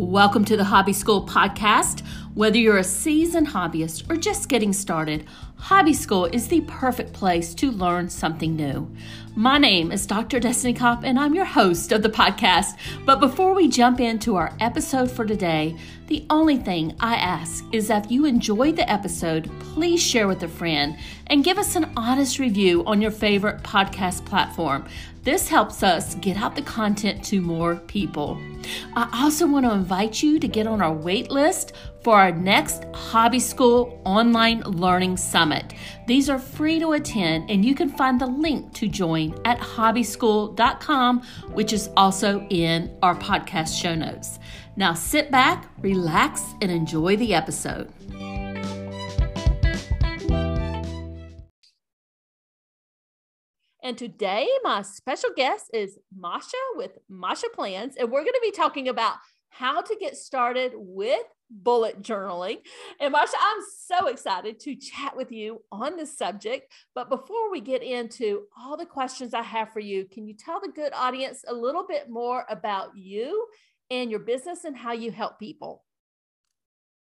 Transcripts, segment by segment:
Welcome to the HobbyScool podcast. Whether you're a seasoned hobbyist or just getting started, HobbyScool is the perfect place to learn something new. My name is Dr. Destiny Kopp, and I'm your host of the podcast. But before we jump into our episode for today, the only thing I ask is that if you enjoyed the episode, please share with a friend and give us an honest review on your favorite podcast platform. This helps us get out the content to more people. I also want to invite you to get on our wait list for our next HobbyScool Online Learning Summit. These are free to attend, and you can find the link to join at hobbyscool.com, which is also in our podcast show notes. Now sit back, relax, and enjoy the episode. And today, my special guest is Masha with Masha Plans, and we're going to be talking about how to get started with bullet journaling. And Marsha, I'm so excited to chat with you on this subject. But before we get into all the questions I have for you, can you tell the good audience a little bit more about you and your business and how you help people?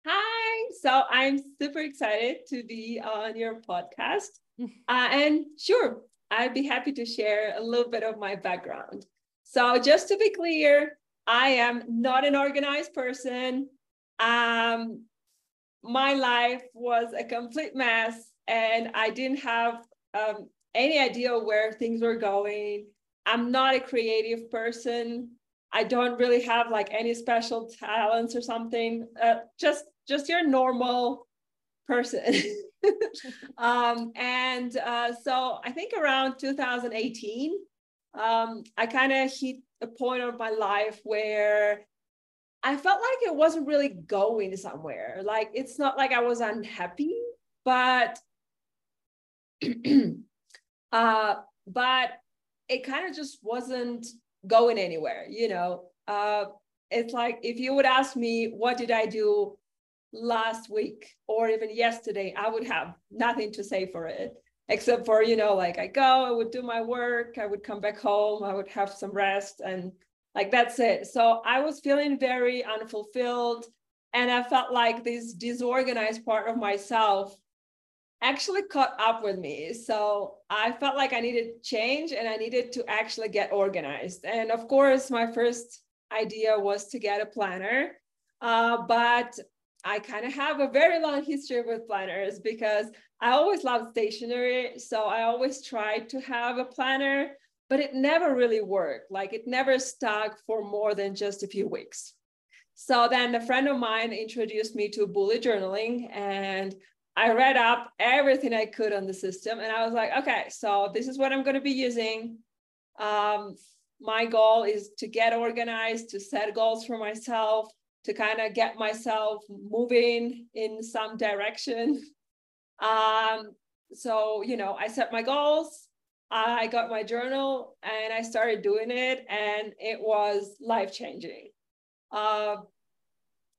Hi, so I'm super excited to be on your podcast. Mm. Uh, and sure, I'd be happy to share a little bit of my background. So, just to be clear, I am not an organized person. Um, my life was a complete mess, and I didn't have um, any idea where things were going. I'm not a creative person. I don't really have like any special talents or something. Uh, just just your normal person. um, and uh, so I think around 2018, um, I kind of hit a point of my life where I felt like it wasn't really going somewhere. Like it's not like I was unhappy, but uh, but it kind of just wasn't going anywhere. You know, uh, it's like if you would ask me what did I do last week or even yesterday, I would have nothing to say for it, except for, you know, like I go, I would do my work, I would come back home, I would have some rest, and like that's it. So I was feeling very unfulfilled. And I felt like this disorganized part of myself actually caught up with me. So I felt like I needed change and I needed to actually get organized. And of course, my first idea was to get a planner. Uh, but I kind of have a very long history with planners because I always loved stationery. So I always tried to have a planner, but it never really worked. Like it never stuck for more than just a few weeks. So then a friend of mine introduced me to bullet journaling and I read up everything I could on the system and I was like, okay, so this is what I'm going to be using. Um, my goal is to get organized, to set goals for myself, to kind of get myself moving in some direction. Um, so, you know, I set my goals, I got my journal, and I started doing it, and it was life changing. Uh,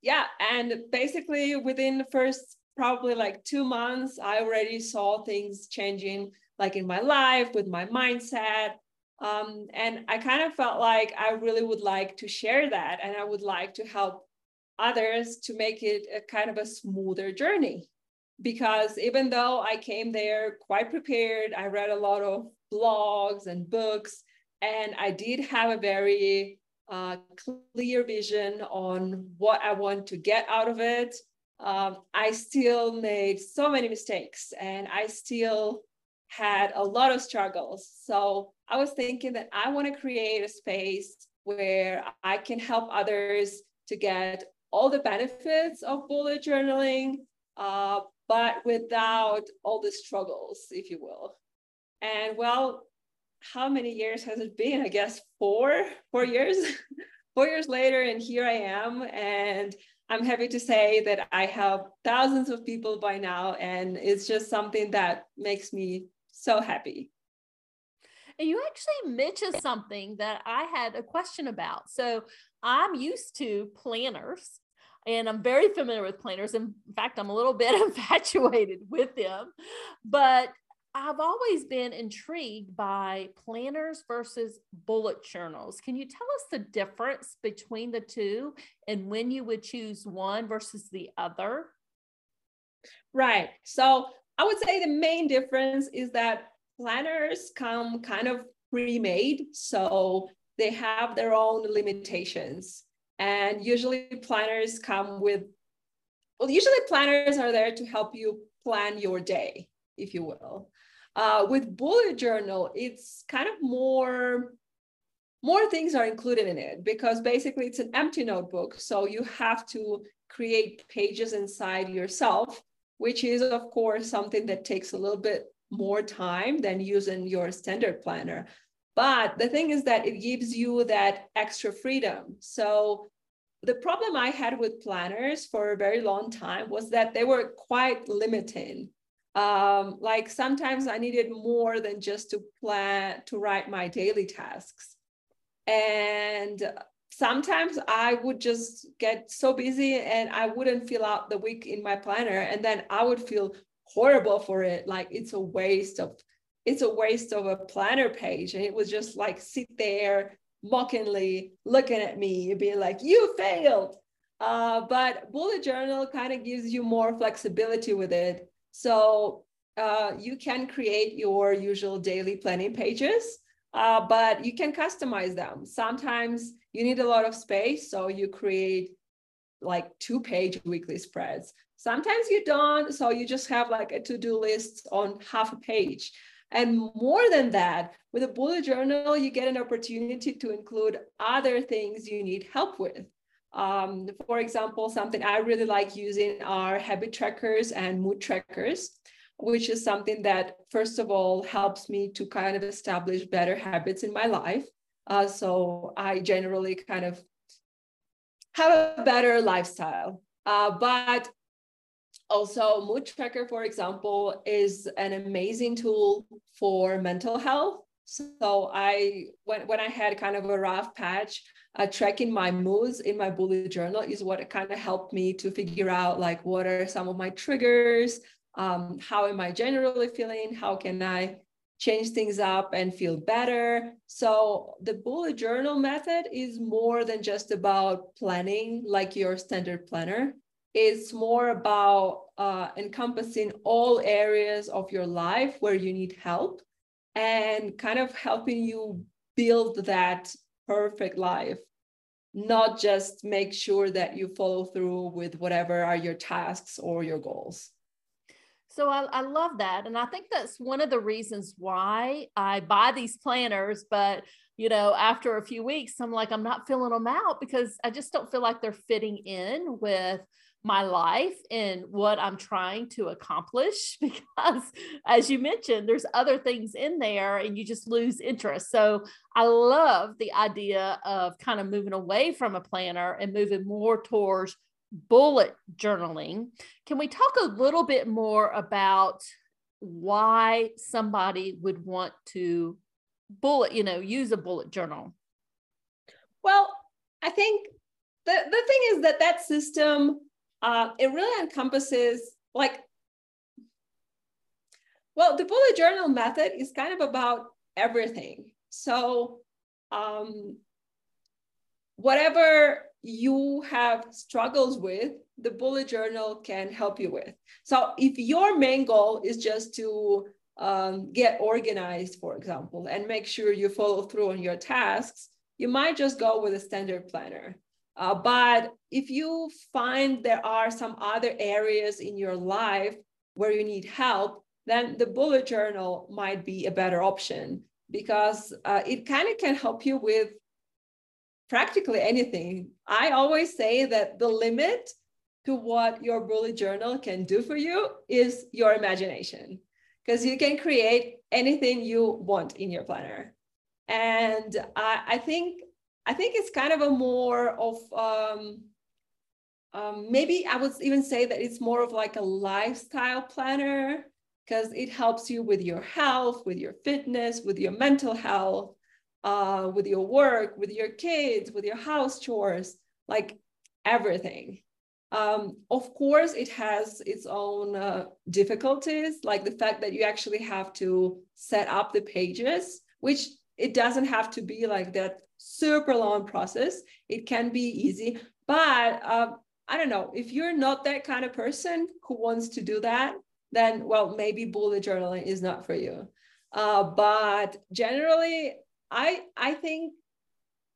yeah, and basically within the first probably like two months, I already saw things changing, like in my life, with my mindset. Um, and I kind of felt like I really would like to share that, and I would like to help others to make it a kind of a smoother journey. Because even though I came there quite prepared, I read a lot of blogs and books, and I did have a very uh, clear vision on what I want to get out of it. Um, I still made so many mistakes and I still had a lot of struggles. So I was thinking that I want to create a space where I can help others to get all the benefits of bullet journaling, uh, but without all the struggles, if you will. And well, how many years has it been? I guess four, four years, four years later, and here I am. And I'm happy to say that I have thousands of people by now, and it's just something that makes me so happy. And you actually mentioned something that I had a question about. So I'm used to planners and I'm very familiar with planners. In fact, I'm a little bit infatuated with them. But I've always been intrigued by planners versus bullet journals. Can you tell us the difference between the two and when you would choose one versus the other? Right. So I would say the main difference is that planners come kind of pre-made. So they have their own limitations. And usually planners come with, well, usually planners are there to help you plan your day, if you will. Uh, with bullet journal, it's kind of more more things are included in it because basically it's an empty notebook. So you have to create pages inside yourself, which is, of course, something that takes a little bit more time than using your standard planner. But the thing is that it gives you that extra freedom. So the problem I had with planners for a very long time was that they were quite limiting um, like sometimes I needed more than just to plan to write my daily tasks. And sometimes I would just get so busy and I wouldn't fill out the week in my planner. And then I would feel horrible for it. Like it's a waste of it's a waste of a planner page. And it was just like sit there mockingly looking at me and being like, you failed. Uh, but bullet journal kind of gives you more flexibility with it so uh, you can create your usual daily planning pages, uh, but you can customize them. Sometimes you need a lot of space, so you create like two page weekly spreads. Sometimes you don't, so you just have like a to do list on half a page. And more than that, with a bullet journal, you get an opportunity to include other things you need help with. Um, for example, something I really like using are habit trackers and mood trackers, which is something that, first of all, helps me to kind of establish better habits in my life. Uh, so I generally kind of have a better lifestyle. Uh, but also, Mood Tracker, for example, is an amazing tool for mental health. So I, when, when I had kind of a rough patch, uh, tracking my moods in my bullet journal is what kind of helped me to figure out like what are some of my triggers? Um, how am i generally feeling? How can i change things up and feel better? So the bullet journal method is more than just about planning like your standard planner it's more about uh, encompassing all areas of your life where you need help and kind of helping you build that perfect life not just make sure that you follow through with whatever are your tasks or your goals. So I, I, love that. And I think that's one of the reasons why I buy these planners. But, you know, after a few weeks, I'm like, I'm not filling them out because I just don't feel like they're fitting in with my life and what I'm trying to accomplish because as you mentioned there's other things in there and you just lose interest. So I love the idea of kind of moving away from a planner and moving more towards bullet journaling. Can we talk a little bit more about why somebody would want to bullet, you know, use a bullet journal? Well, I think the, the thing is that that system uh, it really encompasses like well the bullet journal method is kind of about everything. So um, whatever you have struggles with the bullet journal can help you with. So if your main goal is just to um, get organized for example and make sure you follow through on your tasks you might just go with a standard planner uh, but if you find there are some other areas in your life where you need help, then the bullet journal might be a better option because uh, it kind of can help you with practically anything. I always say that the limit to what your bullet journal can do for you is your imagination because you can create anything you want in your planner. And I, I think I think it's kind of a more of um, um, maybe I would even say that it's more of like a lifestyle planner because it helps you with your health, with your fitness, with your mental health, uh, with your work, with your kids, with your house chores, like everything. Um, of course, it has its own uh, difficulties, like the fact that you actually have to set up the pages, which it doesn't have to be like that super long process. It can be easy, but uh, I don't know if you're not that kind of person who wants to do that, then well, maybe bullet journaling is not for you. Uh, but generally, I I think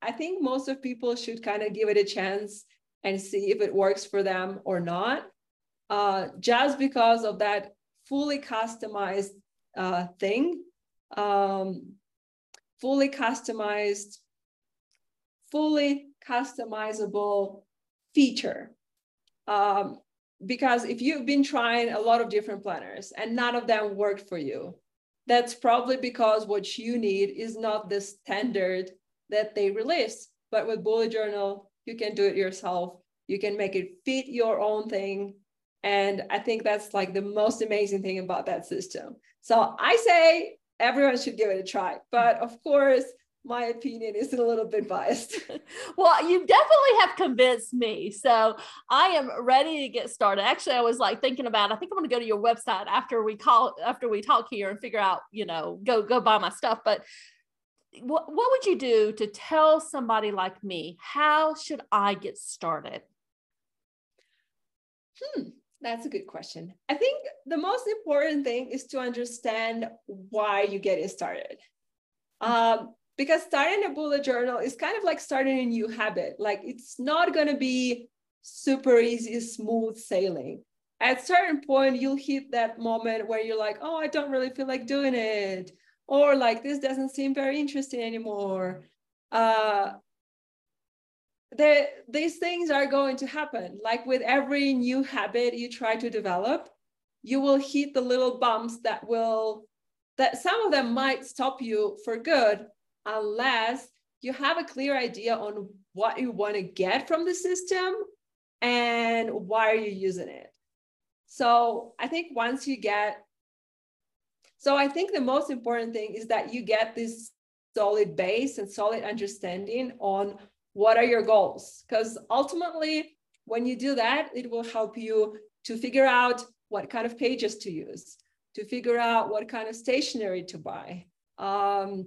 I think most of people should kind of give it a chance and see if it works for them or not. Uh, just because of that fully customized uh, thing, um, fully customized, fully customizable feature. Um, because if you've been trying a lot of different planners and none of them worked for you, that's probably because what you need is not the standard that they release. But with bullet journal, you can do it yourself. You can make it fit your own thing. And I think that's like the most amazing thing about that system. So I say everyone should give it a try. But of course, my opinion is a little bit biased. well, you definitely have convinced me. So I am ready to get started. Actually, I was like thinking about, I think I'm going to go to your website after we call, after we talk here and figure out, you know, go, go buy my stuff. But what, what would you do to tell somebody like me, how should I get started? Hmm, that's a good question. I think the most important thing is to understand why you get it started. Um, because starting a bullet journal is kind of like starting a new habit. Like it's not going to be super easy, smooth sailing. At a certain point, you'll hit that moment where you're like, oh, I don't really feel like doing it. Or like, this doesn't seem very interesting anymore. Uh, the, these things are going to happen. Like with every new habit you try to develop, you will hit the little bumps that will, that some of them might stop you for good, unless you have a clear idea on what you want to get from the system and why are you using it. So I think once you get, so I think the most important thing is that you get this solid base and solid understanding on what are your goals. Because ultimately, when you do that, it will help you to figure out what kind of pages to use, to figure out what kind of stationery to buy, um,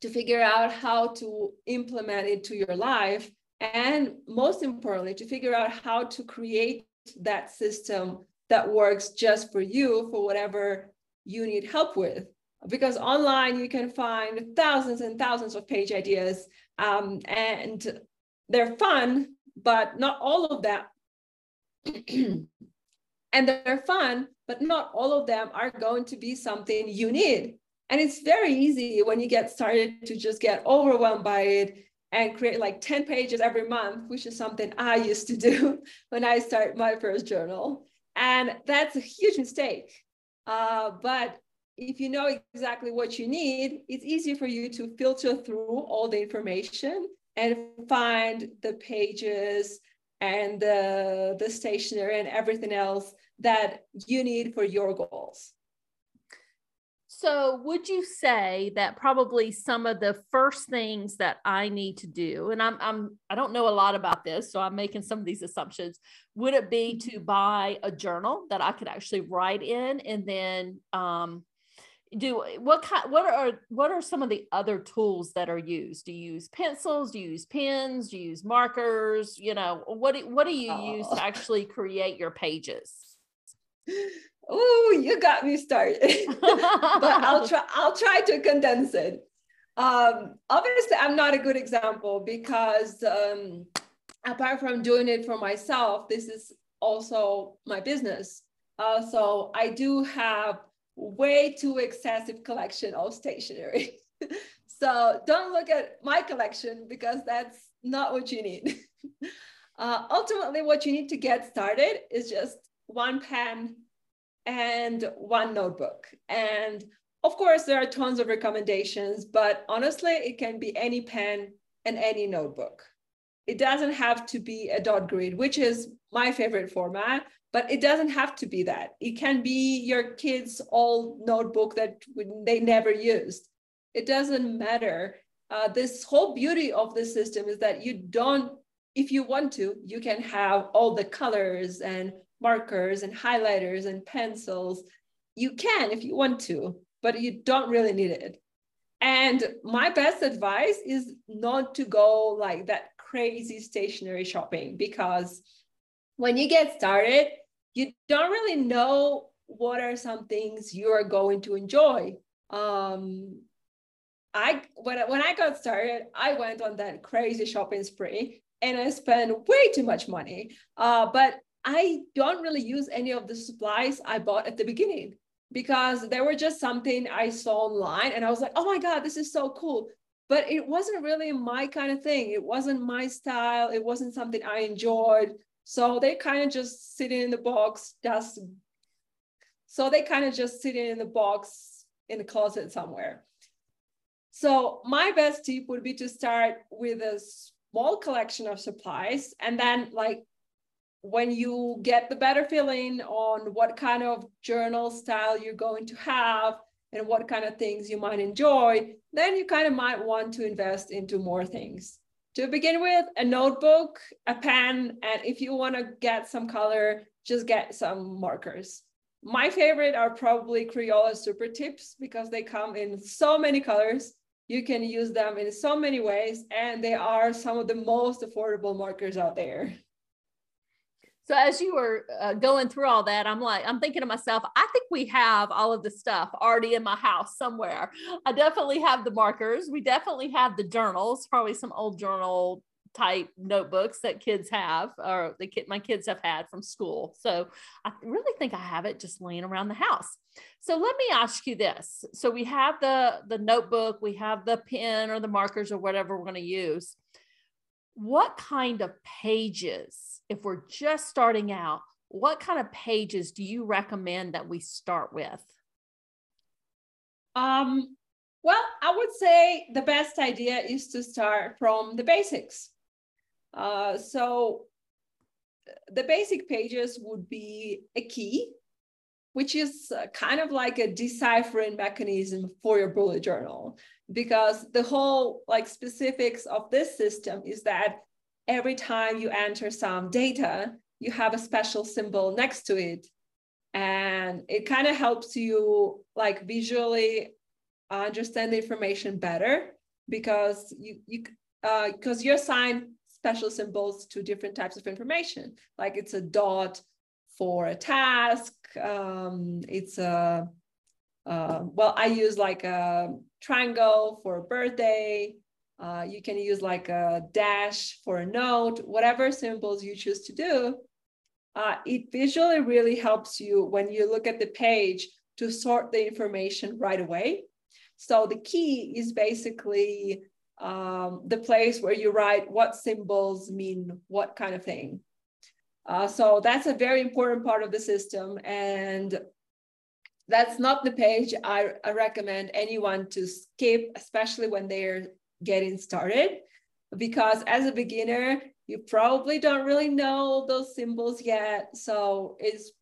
to figure out how to implement it to your life and most importantly to figure out how to create that system that works just for you for whatever you need help with because online you can find thousands and thousands of page ideas um, and they're fun but not all of them and they're fun but not all of them are going to be something you need and it's very easy when you get started to just get overwhelmed by it and create like 10 pages every month, which is something I used to do when I started my first journal. And that's a huge mistake. Uh, but if you know exactly what you need, it's easy for you to filter through all the information and find the pages and the, the stationery and everything else that you need for your goals. So, would you say that probably some of the first things that I need to do, and I'm, I'm I don't know a lot about this, so I'm making some of these assumptions. Would it be to buy a journal that I could actually write in, and then um, do what kind? What are what are some of the other tools that are used? Do you use pencils? Do you use pens? Do you use markers? You know, what do, what do you oh. use to actually create your pages? oh, you got me started. but I'll try, I'll try to condense it. Um, obviously, I'm not a good example because um, apart from doing it for myself, this is also my business. Uh, so I do have way too excessive collection of stationery. so don't look at my collection because that's not what you need. uh, ultimately, what you need to get started is just one pen and one notebook. And of course, there are tons of recommendations, but honestly, it can be any pen and any notebook. It doesn't have to be a dot grid, which is my favorite format, but it doesn't have to be that. It can be your kids' old notebook that they never used. It doesn't matter. Uh, this whole beauty of the system is that you don't if you want to, you can have all the colors and markers and highlighters and pencils. You can if you want to, but you don't really need it. And my best advice is not to go like that crazy stationery shopping because when you get started, you don't really know what are some things you are going to enjoy. Um, I when when I got started, I went on that crazy shopping spree and I spent way too much money. Uh, but I don't really use any of the supplies I bought at the beginning because they were just something I saw online and I was like, oh my God, this is so cool. But it wasn't really my kind of thing. It wasn't my style. It wasn't something I enjoyed. So they kind of just sitting in the box, just so they kind of just sitting in the box in the closet somewhere. So my best tip would be to start with a small collection of supplies and then like when you get the better feeling on what kind of journal style you're going to have and what kind of things you might enjoy, then you kind of might want to invest into more things. To begin with, a notebook, a pen, and if you want to get some color, just get some markers. My favorite are probably Crayola Super Tips because they come in so many colors you can use them in so many ways, and they are some of the most affordable markers out there. So as you were uh, going through all that, I'm like, I'm thinking to myself, I think we have all of the stuff already in my house somewhere. I definitely have the markers. We definitely have the journals, probably some old journal type notebooks that kids have or the kid my kids have had from school. So I really think I have it just laying around the house. So let me ask you this. So we have the the notebook, we have the pen or the markers or whatever we're going to use. What kind of pages if we're just starting out, what kind of pages do you recommend that we start with? Um well, I would say the best idea is to start from the basics. Uh, so the basic pages would be a key, which is uh, kind of like a deciphering mechanism for your bullet journal because the whole like specifics of this system is that every time you enter some data you have a special symbol next to it and it kind of helps you like visually understand the information better because you you because uh, you assign special symbols to different types of information. Like it's a dot for a task. Um, it's a, uh, well, I use like a triangle for a birthday. Uh, you can use like a dash for a note, whatever symbols you choose to do. Uh, it visually really helps you when you look at the page to sort the information right away. So the key is basically um, the place where you write what symbols mean what kind of thing. Uh, so that's a very important part of the system. And that's not the page I, I recommend anyone to skip, especially when they're getting started. Because as a beginner, you probably don't really know those symbols yet. So it's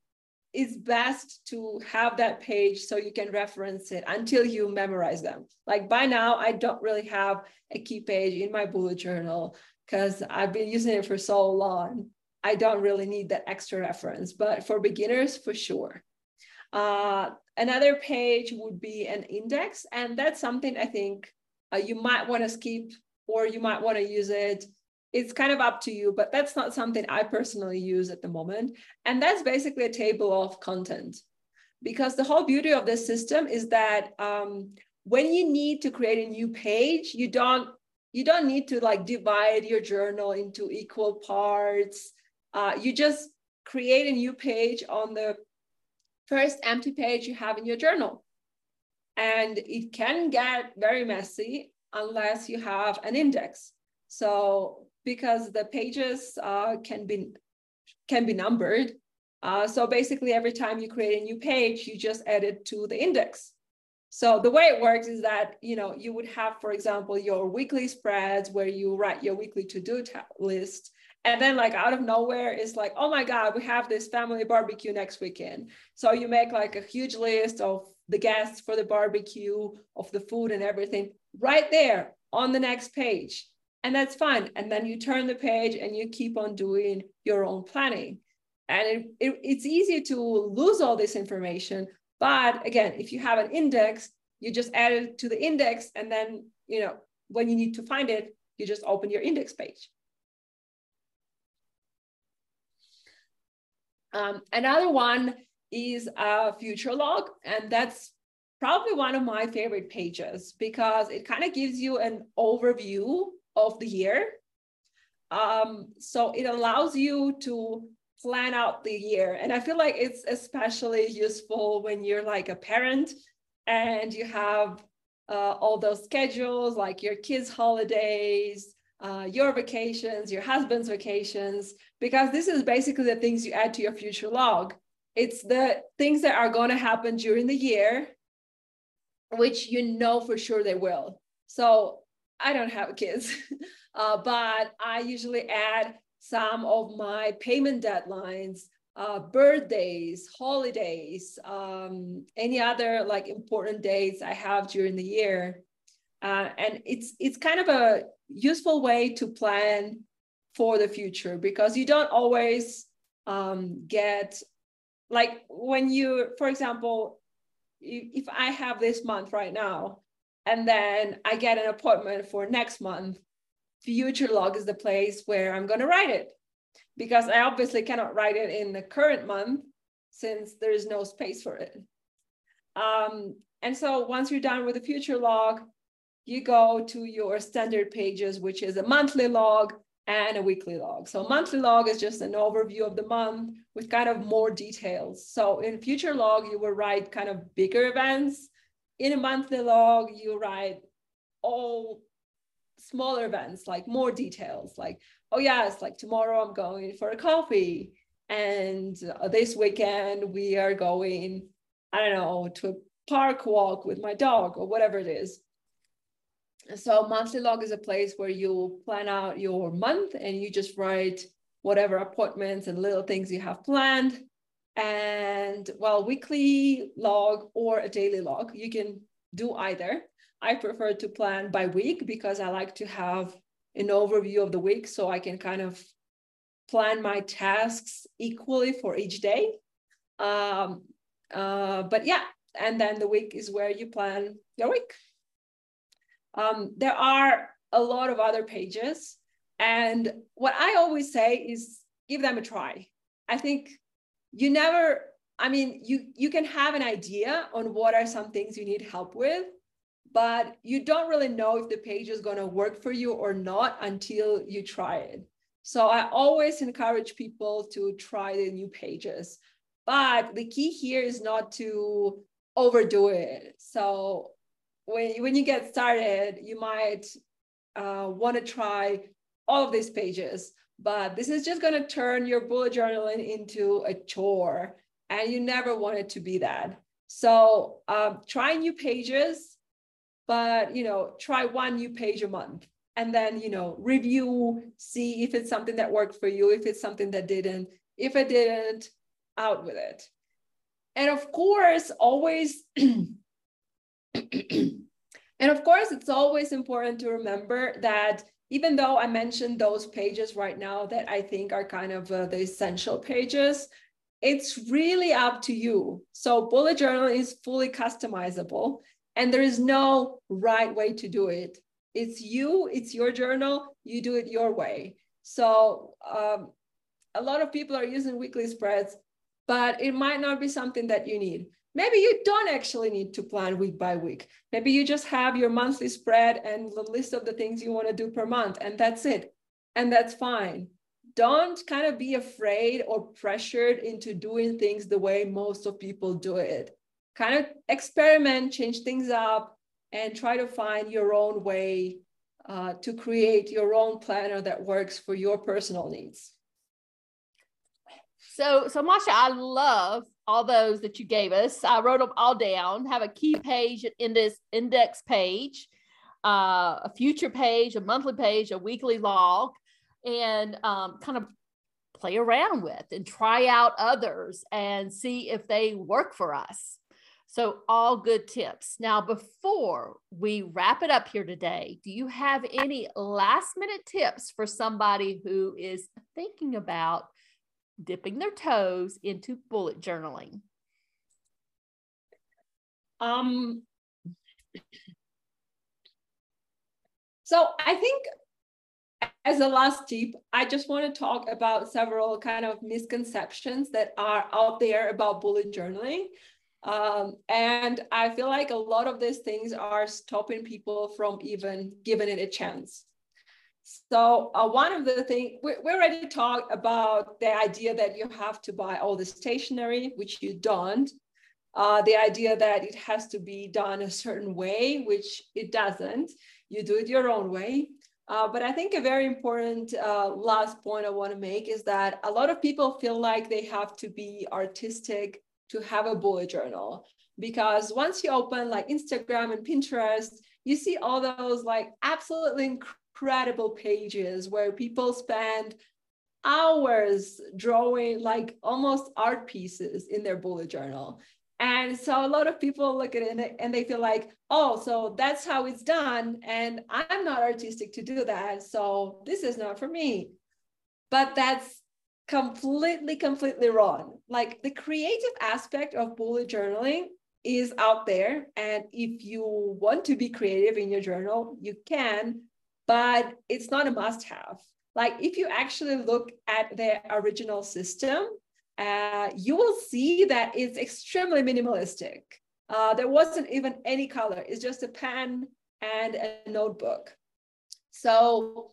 it's best to have that page so you can reference it until you memorize them. Like by now, I don't really have a key page in my bullet journal because I've been using it for so long. I don't really need that extra reference, but for beginners, for sure. Uh, another page would be an index, and that's something I think uh, you might want to skip or you might want to use it it's kind of up to you, but that's not something I personally use at the moment. And that's basically a table of content. Because the whole beauty of this system is that um, when you need to create a new page, you don't you don't need to like divide your journal into equal parts. Uh, you just create a new page on the first empty page you have in your journal. And it can get very messy unless you have an index. So because the pages uh, can be can be numbered. Uh, so basically, every time you create a new page, you just add it to the index. So the way it works is that you know you would have, for example, your weekly spreads where you write your weekly to-do list, and then like out of nowhere, it's like, oh my God, we have this family barbecue next weekend. So you make like a huge list of the guests for the barbecue, of the food and everything right there on the next page. and that's fine. And then you turn the page and you keep on doing your own planning. And it, it, it's easy to lose all this information. But again, if you have an index, you just add it to the index. And then, you know, when you need to find it, you just open your index page. Um, another one is a future log, and that's probably one of my favorite pages because it kind of gives you an overview of the year. Um, so it allows you to plan out the year. And I feel like it's especially useful when you're like a parent and you have uh, all those schedules, like your kids' holidays, uh, your vacations, your husband's vacations, because this is basically the things you add to your future log. It's the things that are going to happen during the year, which you know for sure they will. So I don't have kids, uh, but I usually add some of my payment deadlines, uh, birthdays, holidays, um, any other like important dates I have during the year. Uh, and it's it's kind of a useful way to plan for the future because you don't always um, get like when you, for example, if I have this month right now, and then I get an appointment for next month, future log is the place where I'm going to write it because I obviously cannot write it in the current month since there is no space for it. Um, and so once you're done with the future log, you go to your standard pages, which is a monthly log and a weekly log. So monthly log is just an overview of the month with kind of more details. So in future log, you will write kind of bigger events in a monthly log, you write all smaller events, like more details, like, oh, yes, like tomorrow I'm going for a coffee. And uh, this weekend we are going, I don't know, to a park walk with my dog or whatever it is. So monthly log is a place where you plan out your month and you just write whatever appointments and little things you have planned and well, weekly log or a daily log. You can do either. I prefer to plan by week because I like to have an overview of the week so I can kind of plan my tasks equally for each day. Um, uh, but yeah, and then the week is where you plan your week. Um, there are a lot of other pages. And what I always say is give them a try. I think you never i mean you you can have an idea on what are some things you need help with but you don't really know if the page is going to work for you or not until you try it so i always encourage people to try the new pages but the key here is not to overdo it so when, when you get started you might uh, want to try all of these pages but this is just going to turn your bullet journaling into a chore and you never want it to be that. So um, try new pages but you know try one new page a month and then you know review see if it's something that worked for you if it's something that didn't. If it didn't out with it. And of course always and of course it's always important to remember that even though I mentioned those pages right now that I think are kind of uh, the essential pages, it's really up to you. So bullet journal is fully customizable and there is no right way to do it. It's you, it's your journal, you do it your way. So um, a lot of people are using weekly spreads, but it might not be something that you need. Maybe you don't actually need to plan week by week. Maybe you just have your monthly spread and the list of the things you want to do per month, and that's it. And that's fine. Don't kind of be afraid or pressured into doing things the way most of people do it. Kind of experiment, change things up, and try to find your own way uh, to create your own planner that works for your personal needs. So, so Masha, I love all those that you gave us. I wrote them all down. Have a key page, an index index page, uh, a future page, a monthly page, a weekly log, and um, kind of play around with and try out others and see if they work for us. So, all good tips. Now, before we wrap it up here today, do you have any last minute tips for somebody who is thinking about dipping their toes into bullet journaling? Um, so, I think as a last tip, I just want to talk about several kind of misconceptions that are out there about bullet journaling. Um, and I feel like a lot of these things are stopping people from even giving it a chance. So uh, one of the things we, we already talked about the idea that you have to buy all the stationery, which you don't. Uh, the idea that it has to be done a certain way, which it doesn't. You do it your own way. Uh, but I think a very important uh, last point I want to make is that a lot of people feel like they have to be artistic to have a bullet journal because once you open like Instagram and Pinterest, you see all those like absolutely incredible pages where people spend hours drawing like almost art pieces in their bullet journal. And so a lot of people look at it and they feel like, oh, so that's how it's done. And I'm not artistic to do that. So this is not for me. But that's completely, completely wrong. Like the creative aspect of bullet journaling is out there. And if you want to be creative in your journal, you can, but it's not a must have. Like if you actually look at the original system, uh, you will see that it's extremely minimalistic. Uh, there wasn't even any color, it's just a pen and a notebook. So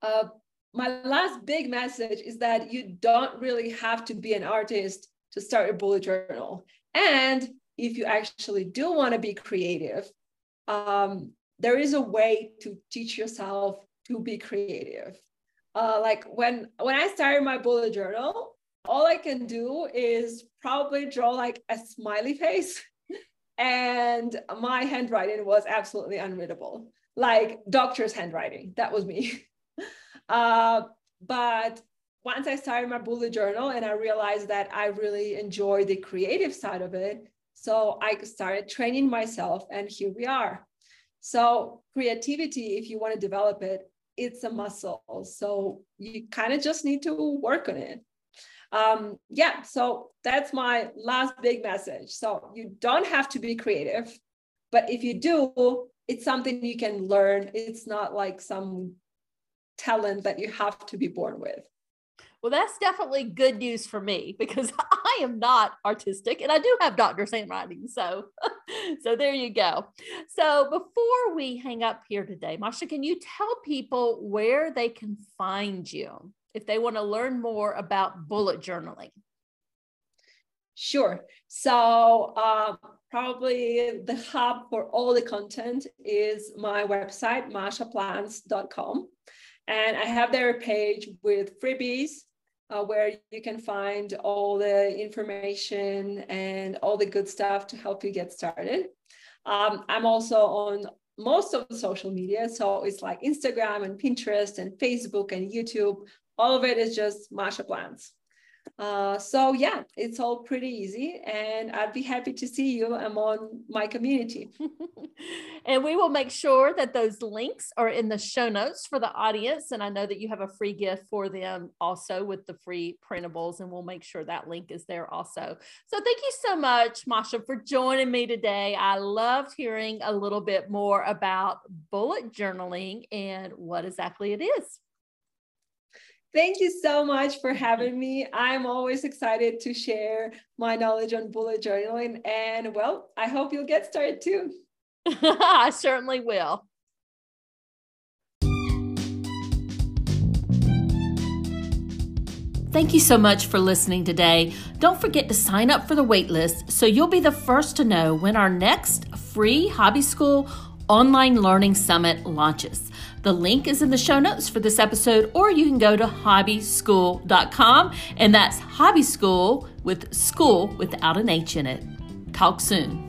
uh, my last big message is that you don't really have to be an artist to start a bullet journal. And if you actually do want to be creative, um, there is a way to teach yourself to be creative. Uh, like when when I started my bullet journal, all I can do is probably draw like a smiley face, and my handwriting was absolutely unreadable, like doctor's handwriting. That was me. Uh, but once I started my bullet journal and I realized that I really enjoy the creative side of it, so I started training myself, and here we are. So, creativity, if you want to develop it, it's a muscle. So, you kind of just need to work on it. Um, yeah, so that's my last big message. So, you don't have to be creative, but if you do, it's something you can learn. It's not like some talent that you have to be born with. Well, that's definitely good news for me because I am not artistic and I do have doctor's handwriting. So, so there you go. So before we hang up here today, Masha, can you tell people where they can find you if they want to learn more about bullet journaling? Sure. So uh, probably the hub for all the content is my website, mashaplans.com. And I have their page with freebies uh, where you can find all the information and all the good stuff to help you get started. Um, I'm also on most of the social media. So it's like Instagram and Pinterest and Facebook and YouTube. All of it is just Masha Plans. Uh, so yeah, it's all pretty easy, and I'd be happy to see you among my community. and we will make sure that those links are in the show notes for the audience. And I know that you have a free gift for them also with the free printables, and we'll make sure that link is there also. So thank you so much, Masha, for joining me today. I loved hearing a little bit more about bullet journaling and what exactly it is. Thank you so much for having me. I'm always excited to share my knowledge on bullet journaling. And well, I hope you'll get started too. I certainly will. Thank you so much for listening today. Don't forget to sign up for the waitlist so you'll be the first to know when our next free HobbyScool online learning summit launches. The link is in the show notes for this episode, or you can go to hobbyscool.com, and that's hobby school with school without an H in it. Talk soon.